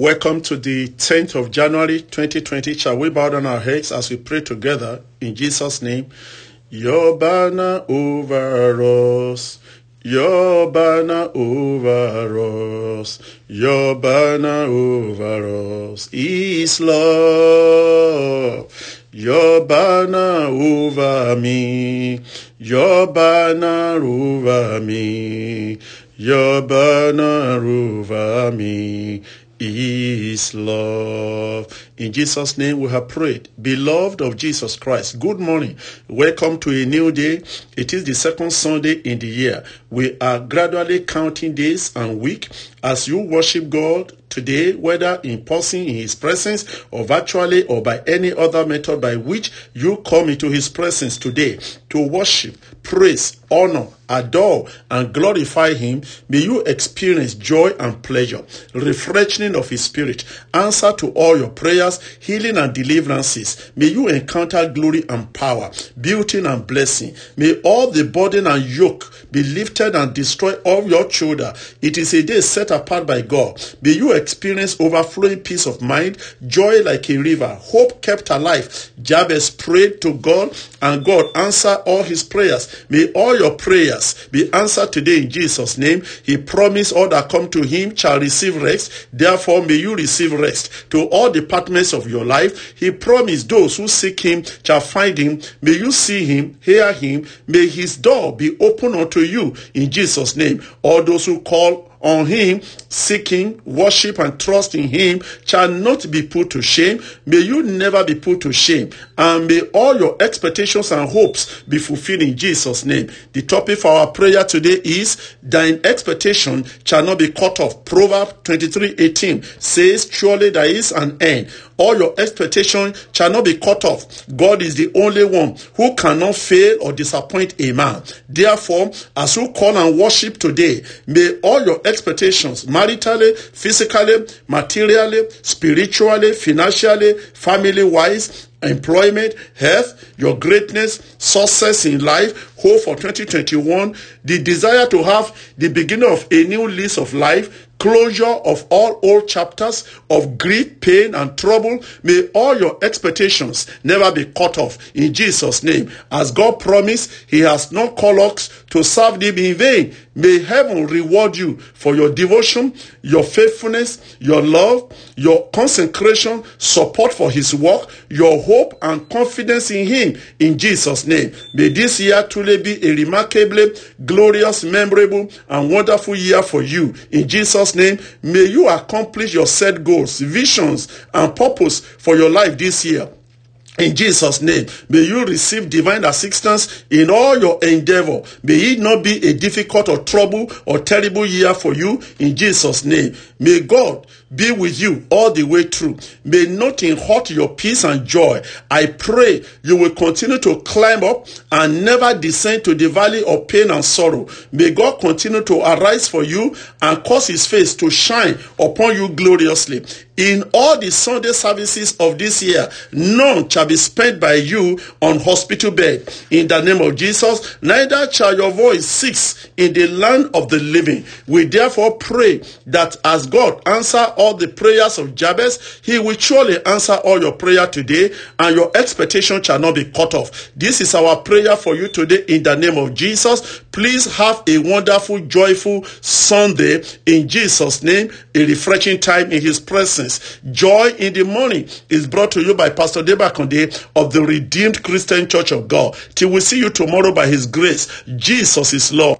Welcome to the 10th of January 2020. Shall we bow down our heads as we pray together in Jesus' name? Your banner over us. Your banner over us, your banner over us is love. Your banner over me, your banner over me, your banner over me is love. In Jesus' name we have prayed. Beloved of Jesus Christ, good morning. Welcome to a new day. It is the second Sunday in the year. We are gradually counting days and week as you worship God today, whether in person in his presence or virtually or by any other method by which you come into his presence today to worship, praise, honor, adore, and glorify him, may you experience joy and pleasure, refreshing of his spirit, answer to all your prayers, healing and deliverances. May you encounter glory and power, beauty and blessing. May all the burden and yoke be lifted and destroy all your children. It is a day set apart by God. May you experience overflowing peace of mind, joy like a river, hope kept alive. Jabez prayed to God and God answered all his prayers. May all your prayers be answered today in Jesus' name. He promised all that come to him shall receive rest. Therefore, may you receive rest to all departments of your life. He promised those who seek him shall find him. May you see him, hear him. May his door be open unto you in Jesus' name. All those who call on him, seeking, worship, and trust in him shall not be put to shame. May you never be put to shame. And may all your expectations and hopes be fulfilled in Jesus' name. The topic for our prayer today is thine expectation shall not be cut off. Proverbs 23 18 says, Surely there is an end. All your expectation shall not be cut off. God is the only one who cannot fail or disappoint a man. Therefore, as you call and worship today, may all your expectations, maritally, physically, materially, spiritually, financially, family wise, employment, health, your greatness, success in life, hope for 2021, the desire to have the beginning of a new lease of life, closure of all old chapters of grief, pain, and trouble. May all your expectations never be cut off in Jesus' name. As God promised, He has no called to serve Him in vain. May heaven reward you for your devotion, your faithfulness, your love, your consecration, support for His work, your hope, and confidence in Him in Jesus' name. May this year truly be a remarkably glorious, memorable, and wonderful year for you in Jesus' name, may you accomplish your set goals, visions, and purpose for your life this year. In Jesus' name, may you receive divine assistance in all your endeavor. May it not be a difficult or trouble or terrible year for you. In Jesus' name, may God be with you all the way through. May nothing hurt your peace and joy. I pray you will continue to climb up and never descend to the valley of pain and sorrow. May God continue to arise for you and cause his face to shine upon you gloriously. In all the Sunday services of this year, none shall be spent by you on hospital bed. In the name of Jesus, neither shall your voice cease in the land of the living. We therefore pray that as God answer all the prayers of Jabez, he will surely answer all your prayer today and your expectation shall not be cut off. This is our prayer for you today in the name of Jesus. Please have a wonderful, joyful Sunday in Jesus' name, a refreshing time in his presence. Joy in the morning is brought to you by Pastor Deba Conde of the Redeemed Christian Church of God. Till we see you tomorrow by his grace, Jesus is Lord.